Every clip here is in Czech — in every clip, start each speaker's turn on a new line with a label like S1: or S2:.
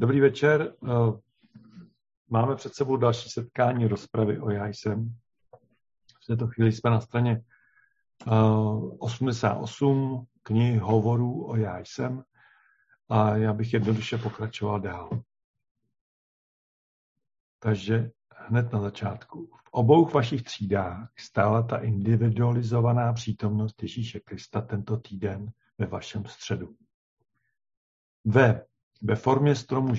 S1: Dobrý večer. Eh, máme před sebou další setkání rozpravy o Já jsem. V této chvíli jsme na straně 88 eh, knihy hovorů o Já jsem a já bych jednoduše pokračoval dál. Takže hned na začátku. V obou vašich třídách stála ta individualizovaná přítomnost Ježíše Krista tento týden ve vašem středu. Ve ve formě stromu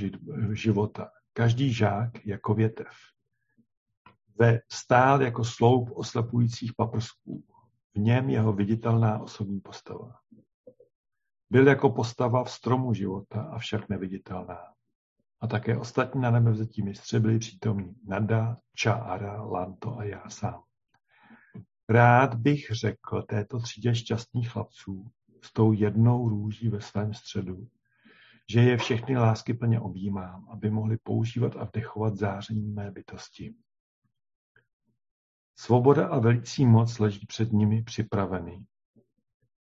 S1: života. Každý žák jako větev. Ve stál jako sloup oslepujících paprsků. V něm jeho viditelná osobní postava. Byl jako postava v stromu života, avšak neviditelná. A také ostatní na nebevzetí mistři byli přítomní. Nada, Čára, Lanto a já sám. Rád bych řekl této třídě šťastných chlapců s tou jednou růží ve svém středu, že je všechny lásky plně objímám, aby mohli používat a vdechovat záření mé bytosti. Svoboda a velicí moc leží před nimi připravený,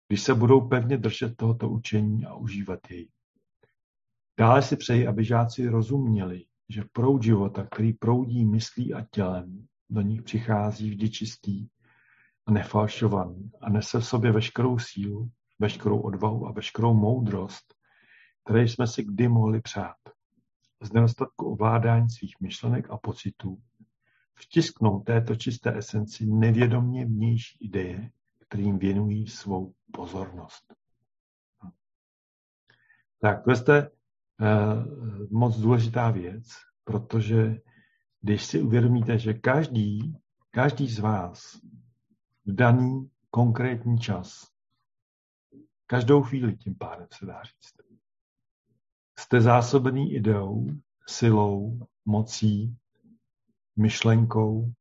S1: když se budou pevně držet tohoto učení a užívat jej. Dále si přeji, aby žáci rozuměli, že proud života, který proudí myslí a tělem, do nich přichází vždy čistý a nefalšovaný a nese v sobě veškerou sílu, veškerou odvahu a veškerou moudrost, které jsme si kdy mohli přát. Z nedostatku ovládání svých myšlenek a pocitů vtisknou této čisté esenci nevědomně vnější ideje, kterým věnují svou pozornost. Tak to je uh, moc důležitá věc, protože když si uvědomíte, že každý, každý z vás v daný konkrétní čas, každou chvíli tím pádem se dá říct, Jste zásobený ideou, silou, mocí, myšlenkou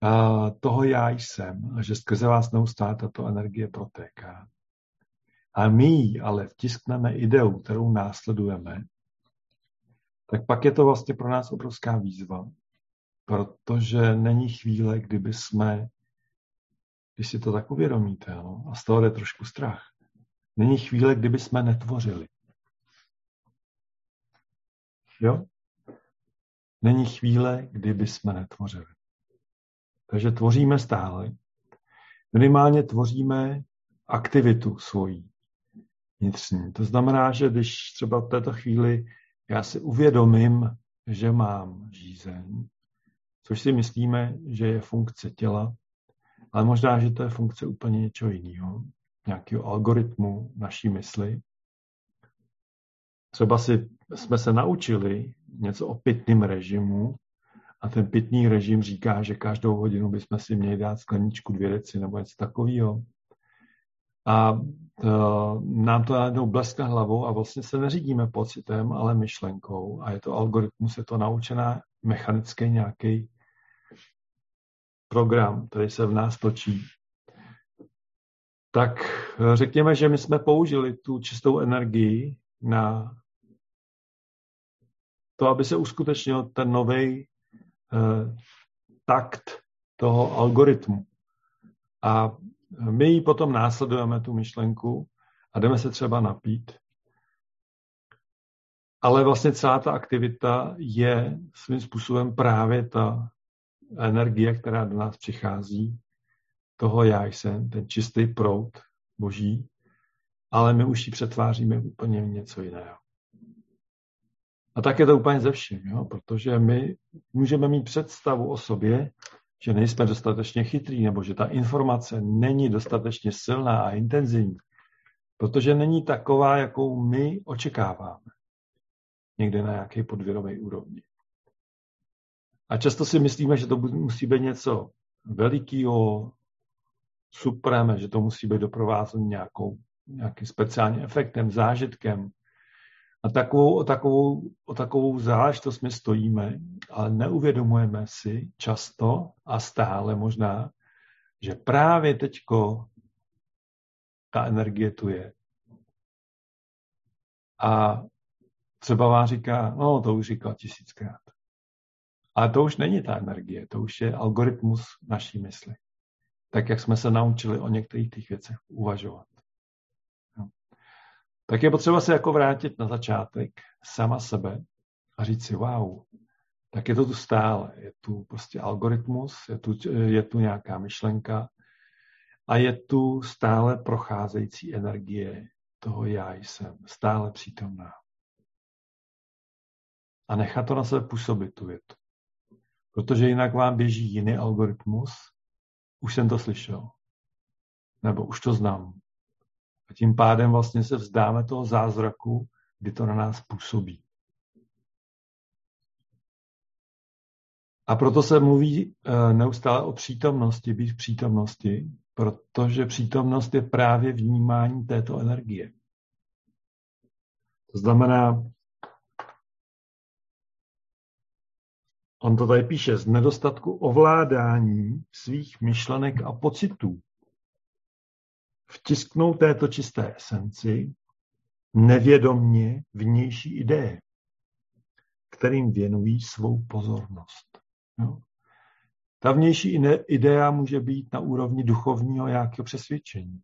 S1: a toho já jsem a že skrze vás neustále tato energie protéká. A my ji ale vtiskneme ideu, kterou následujeme, tak pak je to vlastně pro nás obrovská výzva, protože není chvíle, kdyby jsme, když si to tak uvědomíte, no, a z toho jde trošku strach, není chvíle, kdyby jsme netvořili. Jo? Není chvíle, kdyby jsme netvořili. Takže tvoříme stále. Minimálně tvoříme aktivitu svojí vnitřní. To znamená, že když třeba v této chvíli já si uvědomím, že mám žízeň, což si myslíme, že je funkce těla, ale možná, že to je funkce úplně něčeho jiného, nějakého algoritmu naší mysli. Třeba si jsme se naučili něco o pitným režimu a ten pitný režim říká, že každou hodinu bychom si měli dát skleničku dvě deci nebo něco takového. A to, nám to najednou bleskne hlavou a vlastně se neřídíme pocitem, ale myšlenkou. A je to algoritmus, je to naučená mechanický nějaký program, který se v nás točí. Tak řekněme, že my jsme použili tu čistou energii na to, aby se uskutečnil ten nový eh, takt toho algoritmu. A my ji potom následujeme, tu myšlenku, a jdeme se třeba napít. Ale vlastně celá ta aktivita je svým způsobem právě ta energie, která do nás přichází, toho já jsem, ten čistý proud boží, ale my už ji přetváříme úplně něco jiného. A tak je to úplně ze vším, jo? protože my můžeme mít představu o sobě, že nejsme dostatečně chytrý, nebo že ta informace není dostatečně silná a intenzivní, protože není taková, jakou my očekáváme. Někde na nějaké podvědomé úrovni. A často si myslíme, že to musí být něco velikého, supreme, že to musí být doprovázeno nějakou, nějakým speciálním efektem, zážitkem, a takovou, o, takovou, o takovou záležitost my stojíme, ale neuvědomujeme si často a stále možná, že právě teďko ta energie tu je. A třeba vám říká, no to už říkal tisíckrát. Ale to už není ta energie, to už je algoritmus naší mysli. Tak, jak jsme se naučili o některých těch věcech uvažovat. Tak je potřeba se jako vrátit na začátek sama sebe a říct si, wow, tak je to tu stále. Je tu prostě algoritmus, je tu, je tu nějaká myšlenka a je tu stále procházející energie toho já jsem, stále přítomná. A nechat to na sebe působit tu větu. Protože jinak vám běží jiný algoritmus, už jsem to slyšel. Nebo už to znám. A tím pádem vlastně se vzdáme toho zázraku, kdy to na nás působí. A proto se mluví eh, neustále o přítomnosti, být v přítomnosti, protože přítomnost je právě vnímání této energie. To znamená, on to tady píše, z nedostatku ovládání svých myšlenek a pocitů. Vtisknou této čisté esenci nevědomně vnější ideje, kterým věnují svou pozornost. Jo. Ta vnější idea může být na úrovni duchovního nějakého přesvědčení.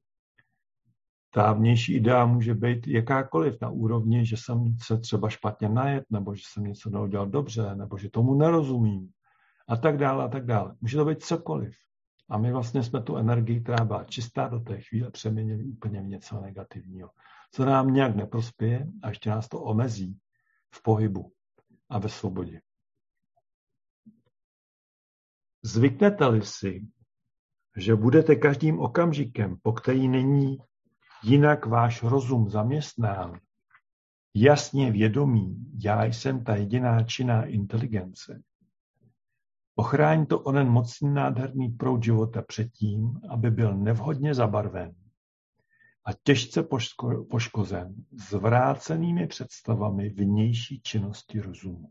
S1: Ta vnější idea může být jakákoliv na úrovni, že jsem se třeba špatně najet, nebo že jsem něco neudělal dobře, nebo že tomu nerozumím a tak dále a tak dále. Může to být cokoliv. A my vlastně jsme tu energii, která byla čistá do té chvíle, přeměnili úplně v něco negativního, co nám nějak neprospěje a ještě nás to omezí v pohybu a ve svobodě. Zvyknete-li si, že budete každým okamžikem, po který není jinak váš rozum zaměstnán, jasně vědomí, já jsem ta jediná činná inteligence, ochráň to onen mocný nádherný proud života před tím, aby byl nevhodně zabarven a těžce poškozen zvrácenými představami vnější činnosti rozumu.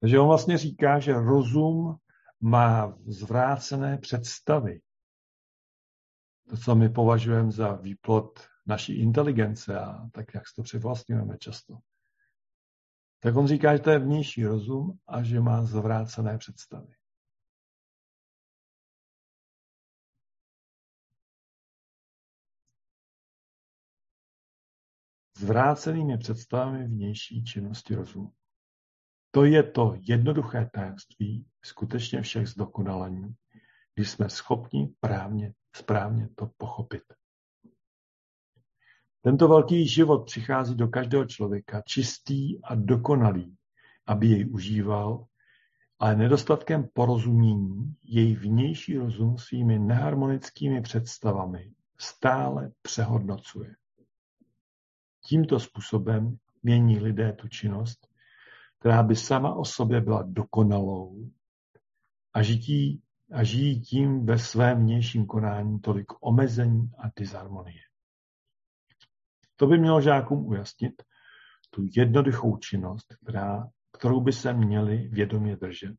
S1: Takže on vlastně říká, že rozum má zvrácené představy. To, co my považujeme za výplod naší inteligence a tak, jak si to přivlastňujeme často. Tak on říká, že to je vnější rozum a že má zvrácené představy. Zvrácenými představami vnější činnosti rozumu. To je to jednoduché tajemství skutečně všech zdokonalení, když jsme schopni právně, správně to pochopit. Tento velký život přichází do každého člověka čistý a dokonalý, aby jej užíval, ale nedostatkem porozumění jej vnější rozum svými neharmonickými představami stále přehodnocuje. Tímto způsobem mění lidé tu činnost která by sama o sobě byla dokonalou a, žití, a žijí tím ve svém vnějším konání tolik omezení a disharmonie. To by mělo žákům ujasnit tu jednoduchou činnost, která, kterou by se měli vědomě držet,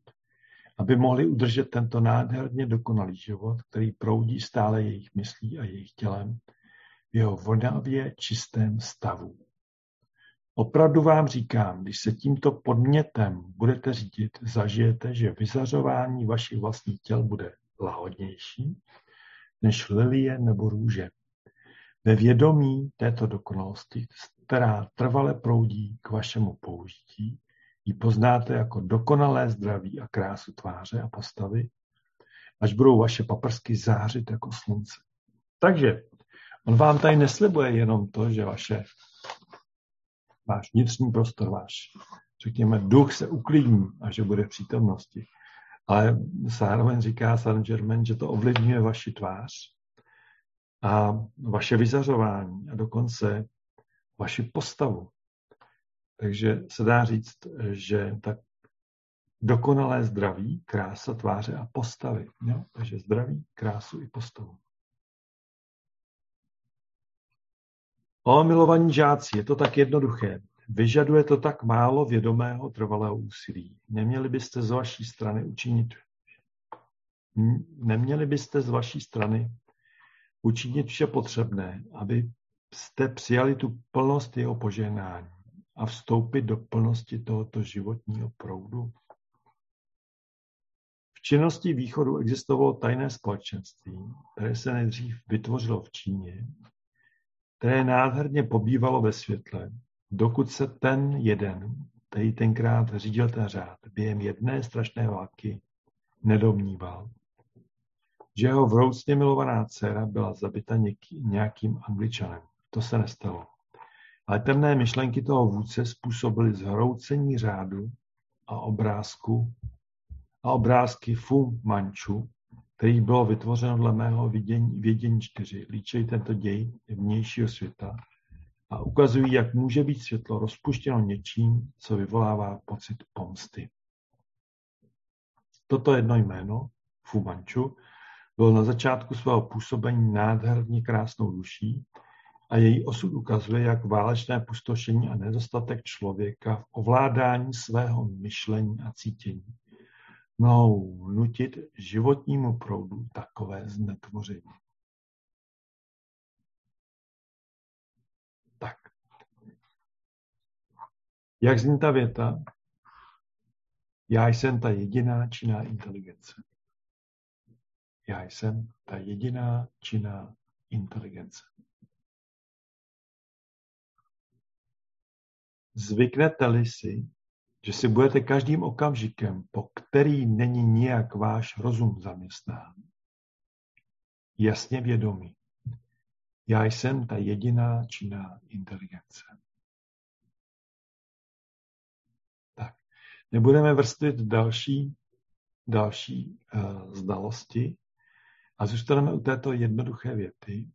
S1: aby mohli udržet tento nádherně dokonalý život, který proudí stále jejich myslí a jejich tělem v jeho vodavě čistém stavu. Opravdu vám říkám, když se tímto podmětem budete řídit, zažijete, že vyzařování vašich vlastních těl bude lahodnější než lilie nebo růže. Ve vědomí této dokonalosti, která trvale proudí k vašemu použití, ji poznáte jako dokonalé zdraví a krásu tváře a postavy, až budou vaše paprsky zářit jako slunce. Takže on vám tady neslibuje jenom to, že vaše váš vnitřní prostor, váš, řekněme, duch se uklidní a že bude v přítomnosti. Ale zároveň říká Saint Germain, že to ovlivňuje vaši tvář a vaše vyzařování a dokonce vaši postavu. Takže se dá říct, že tak dokonalé zdraví, krása tváře a postavy. Jo? Takže zdraví, krásu i postavu. O milovaní žáci, je to tak jednoduché. Vyžaduje to tak málo vědomého trvalého úsilí. Neměli byste z vaší strany učinit neměli byste z vaší strany učinit vše potřebné, aby jste přijali tu plnost jeho požehnání a vstoupit do plnosti tohoto životního proudu? V činnosti východu existovalo tajné společenství, které se nejdřív vytvořilo v Číně které nádherně pobývalo ve světle, dokud se ten jeden, který tenkrát řídil ten řád, během jedné strašné války nedomníval, že jeho vroucně milovaná dcera byla zabita něký, nějakým angličanem. To se nestalo. Ale temné myšlenky toho vůdce způsobily zhroucení řádu a obrázku a obrázky Fu Manchu, který bylo vytvořeno dle mého vědění, vědění čtyři, líčejí tento děj vnějšího světa a ukazují, jak může být světlo rozpuštěno něčím, co vyvolává pocit pomsty. Toto jedno jméno, Fu Manchu, byl na začátku svého působení nádherně krásnou duší a její osud ukazuje, jak válečné pustošení a nedostatek člověka v ovládání svého myšlení a cítění mohou nutit životnímu proudu takové znetvoření. Tak. Jak zní ta věta? Já jsem ta jediná činná inteligence. Já jsem ta jediná činná inteligence. Zvyknete-li si, že si budete každým okamžikem, po který není nijak váš rozum zaměstnán, jasně vědomí. Já jsem ta jediná činná inteligence. Tak, nebudeme vrstvit další, další uh, znalosti a zůstaneme u této jednoduché věty.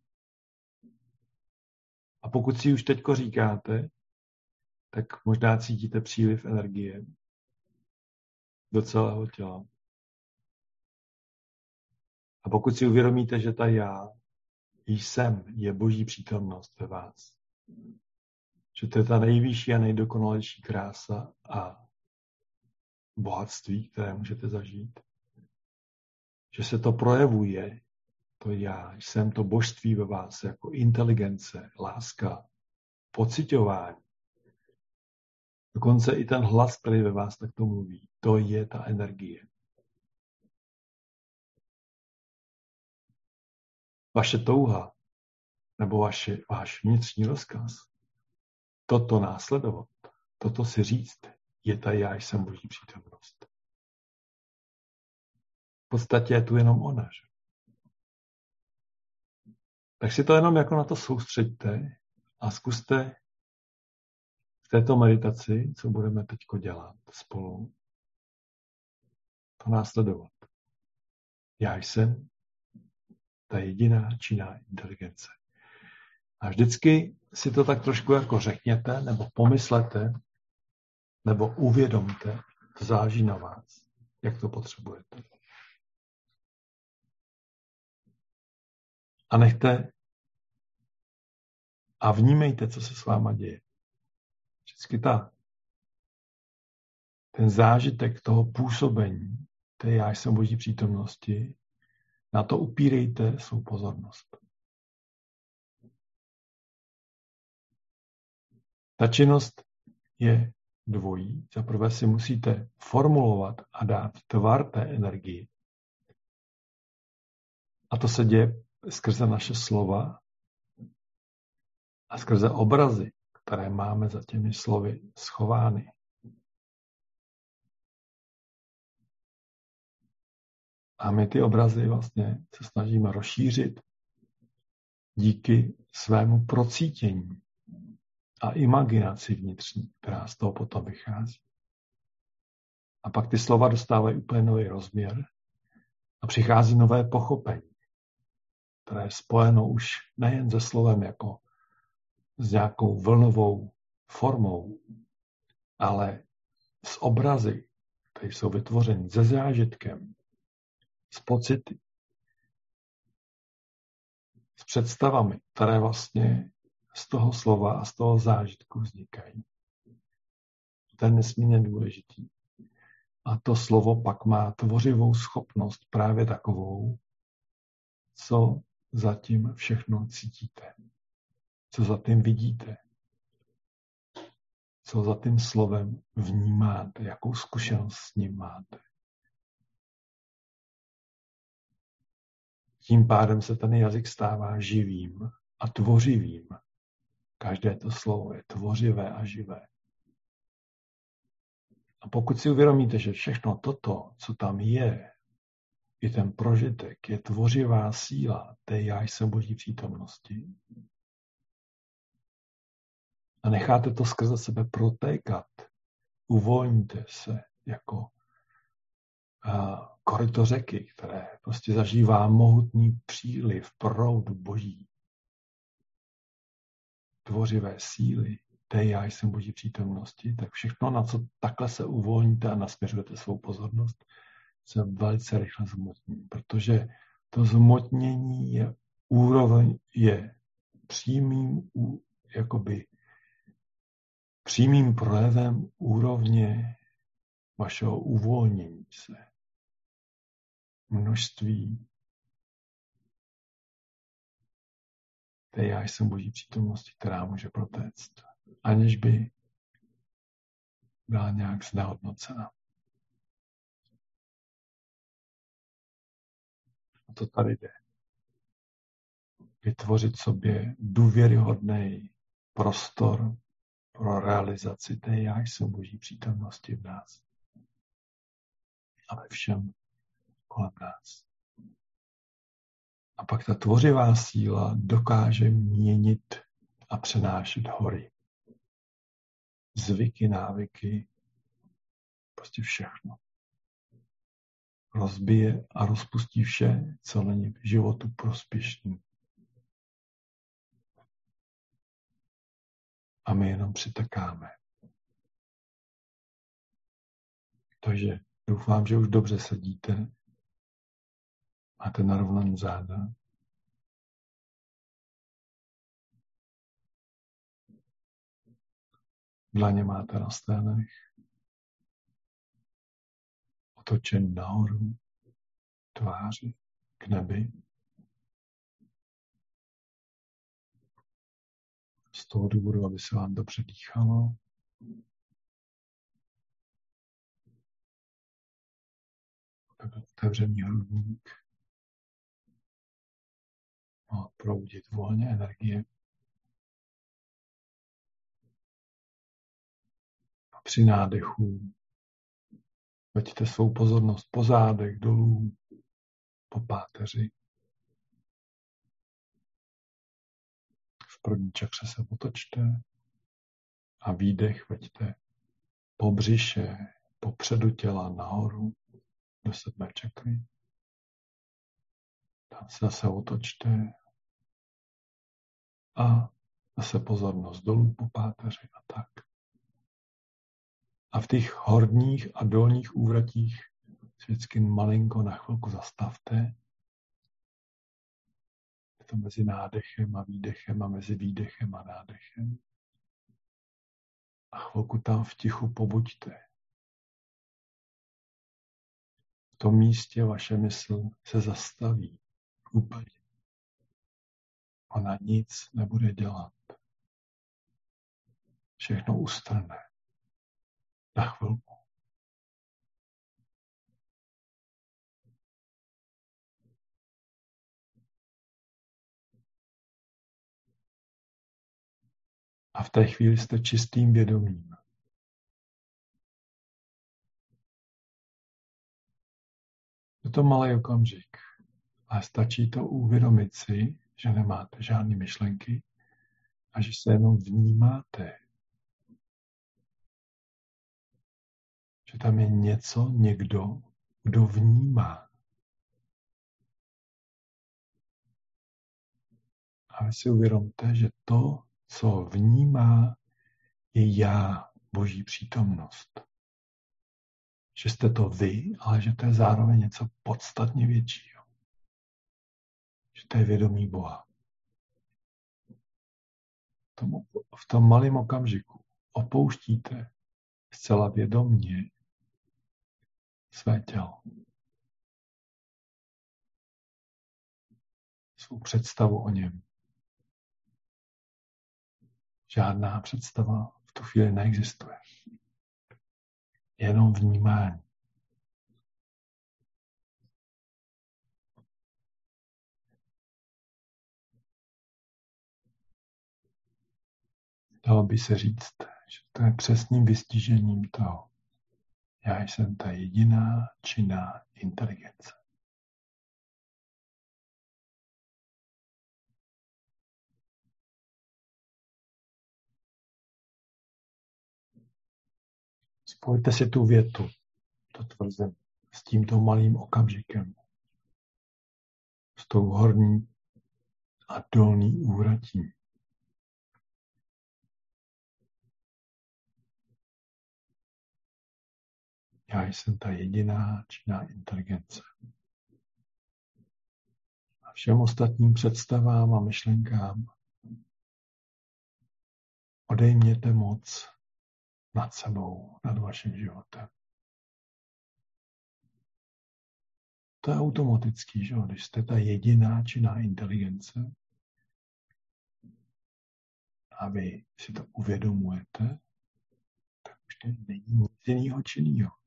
S1: A pokud si už teďko říkáte, tak možná cítíte příliv energie do celého těla. A pokud si uvědomíte, že ta já, jsem, je boží přítomnost ve vás, že to je ta nejvyšší a nejdokonalejší krása a bohatství, které můžete zažít, že se to projevuje, to já jsem, to božství ve vás jako inteligence, láska, pocitování, Dokonce i ten hlas, který ve vás takto mluví, to je ta energie. Vaše touha nebo vaše, váš vnitřní rozkaz, toto následovat, toto si říct, je ta já jsem boží přítomnost. V podstatě je tu jenom ona. Že? Tak si to jenom jako na to soustřeďte a zkuste této meditaci, co budeme teď dělat spolu, to následovat. Já jsem ta jediná činná inteligence. A vždycky si to tak trošku jako řekněte, nebo pomyslete, nebo uvědomte, to záží na vás, jak to potřebujete. A nechte a vnímejte, co se s váma děje vždycky ta, ten zážitek toho působení, té já jsem boží přítomnosti, na to upírejte svou pozornost. Ta činnost je dvojí. Za prvé si musíte formulovat a dát tvar té energii. A to se děje skrze naše slova a skrze obrazy které máme za těmi slovy schovány. A my ty obrazy vlastně se snažíme rozšířit díky svému procítění a imaginaci vnitřní, která z toho potom vychází. A pak ty slova dostávají úplně nový rozměr a přichází nové pochopení, které je spojeno už nejen se slovem jako s nějakou vlnovou formou, ale s obrazy, které jsou vytvořeny se zážitkem, s pocity, s představami, které vlastně z toho slova a z toho zážitku vznikají. To je nesmírně důležitý. A to slovo pak má tvořivou schopnost právě takovou, co zatím všechno cítíte co za tím vidíte, co za tím slovem vnímáte, jakou zkušenost s ním máte. Tím pádem se ten jazyk stává živým a tvořivým Každé to slovo je tvořivé a živé. A pokud si uvědomíte, že všechno toto, co tam je, i ten prožitek, je tvořivá síla té já jsem boží přítomnosti, a necháte to skrze sebe protékat, uvolníte se jako koryto řeky, které prostě zažívá mohutný příliv, proud boží, tvořivé síly, té já jsem boží přítomnosti, tak všechno, na co takhle se uvolníte a nasměřujete svou pozornost, se velice rychle zmotní, protože to zmotnění je úroveň, je přímým, jakoby přímým projevem úrovně vašeho uvolnění se. Množství té já jsem boží přítomnosti, která může protéct, aniž by byla nějak znehodnocena. O to tady jde. Vytvořit sobě důvěryhodný prostor pro realizaci té já jsem boží přítomnosti v nás. A ve všem kolem nás. A pak ta tvořivá síla dokáže měnit a přenášet hory. Zvyky, návyky, prostě všechno. Rozbije a rozpustí vše, co není v životu prospěšný. a my jenom přitakáme. Takže doufám, že už dobře sedíte. Máte narovnanou záda. Dlaně máte na sténech. Otočen nahoru, tváři k nebi. z toho důvodu, aby se vám dobře dýchalo. Otevřený hrudník a proudit volně energie. A při nádechu veďte svou pozornost po zádech, dolů, po páteři. první čakře se otočte a výdech veďte po břiše, po předu těla nahoru do sedmé čakry. Tam se zase otočte a zase pozornost dolů po páteři a tak. A v těch horních a dolních úvratích si vždycky malinko na chvilku zastavte to mezi nádechem a výdechem a mezi výdechem a nádechem. A chvilku tam v tichu pobuďte. V tom místě vaše mysl se zastaví úplně. Ona nic nebude dělat. Všechno ustrne. Na chvilku. A v té chvíli jste čistým vědomím. Je to malý okamžik, ale stačí to uvědomit si, že nemáte žádné myšlenky a že se jenom vnímáte. Že tam je něco, někdo, kdo vnímá. A vy si uvědomte, že to, co vnímá, je já, boží přítomnost. Že jste to vy, ale že to je zároveň něco podstatně většího. Že to je vědomí Boha. V tom, v tom malém okamžiku opouštíte zcela vědomně své tělo. Svou představu o něm. Žádná představa v tu chvíli neexistuje. Jenom vnímání. Dalo by se říct, že to je přesným vystižením toho. Já jsem ta jediná činná inteligence. Spojte si tu větu, to tvrzení, s tímto malým okamžikem, s tou horní a dolní úvratí. Já jsem ta jediná činná inteligence. A všem ostatním představám a myšlenkám odejměte moc nad sebou, nad vaším životem. To je automatický, že Když jste ta jediná činná inteligence a vy si to uvědomujete, tak už to není nic jiného činného.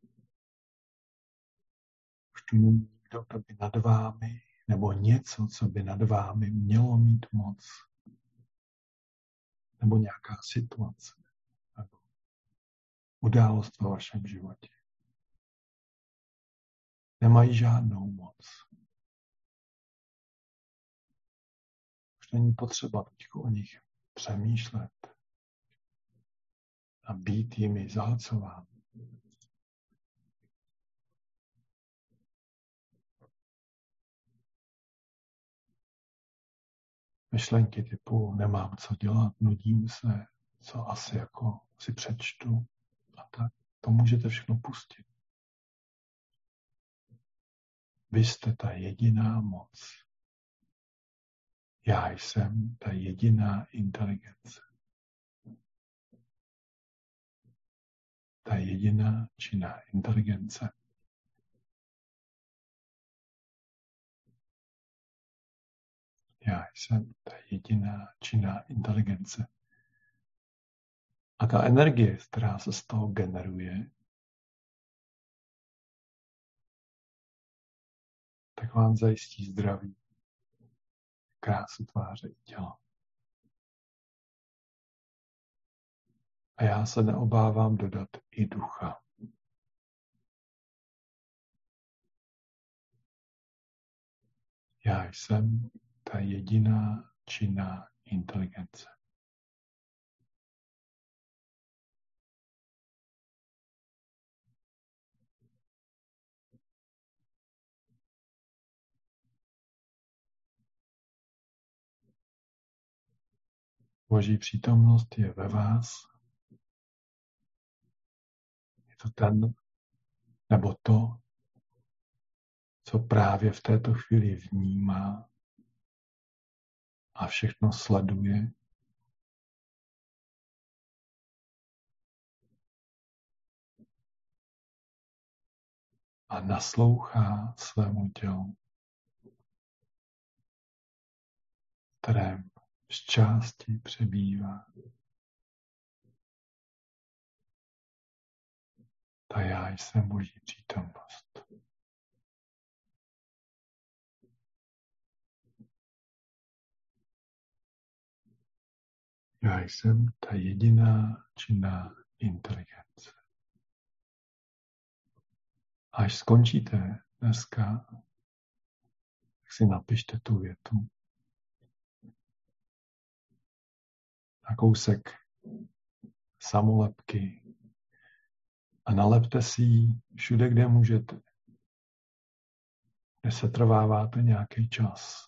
S1: Nikdo, kdo by nad vámi, nebo něco, co by nad vámi mělo mít moc. Nebo nějaká situace událost ve vašem životě. Nemají žádnou moc. Už není potřeba teď o nich přemýšlet a být jimi zahlcován. Myšlenky typu nemám co dělat, nudím se, co asi jako si přečtu, a tak to můžete všechno pustit. Vy jste ta jediná moc. Já jsem ta jediná inteligence. Ta jediná činná inteligence. Já jsem ta jediná činná inteligence. A ta energie, která se z toho generuje, tak vám zajistí zdraví, krásu tváře i těla. A já se neobávám dodat i ducha. Já jsem ta jediná činná inteligence. Boží přítomnost je ve vás. Je to ten nebo to, co právě v této chvíli vnímá a všechno sleduje. A naslouchá svému tělu, kterém z části přebývá. Ta já jsem Boží přítomnost. Já jsem ta jediná činná inteligence. Až skončíte dneska, tak si napište tu větu. na kousek samolepky a nalepte si ji všude, kde můžete. Kde se trváváte nějaký čas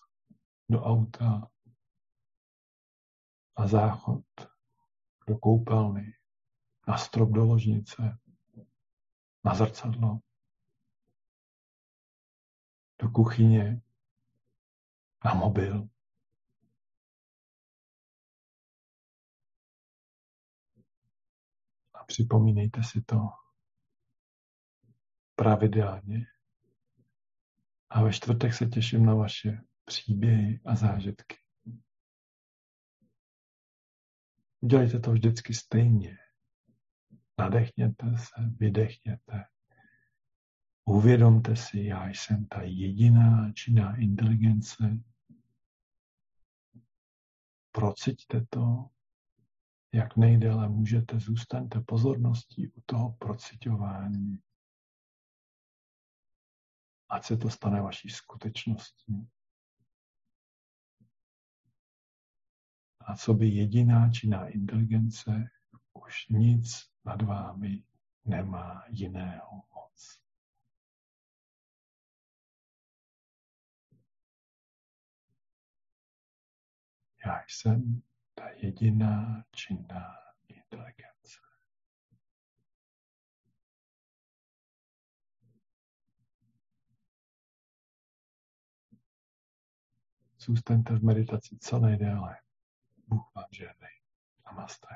S1: do auta, na záchod, do koupelny, na strop do ložnice, na zrcadlo, do kuchyně, na mobil. připomínejte si to pravidelně. A ve čtvrtek se těším na vaše příběhy a zážitky. Udělejte to vždycky stejně. Nadechněte se, vydechněte. Uvědomte si, já jsem ta jediná činná inteligence. Prociťte to jak nejdéle můžete, zůstaňte pozorností u toho procitování. Ať se to stane vaší skutečností. A co by jediná činná inteligence, už nic nad vámi nemá jiného moc. Já jsem ta jediná činná inteligence. Zůstaňte v meditaci co nejdéle. Bóg Wam dzielnej. Namaste.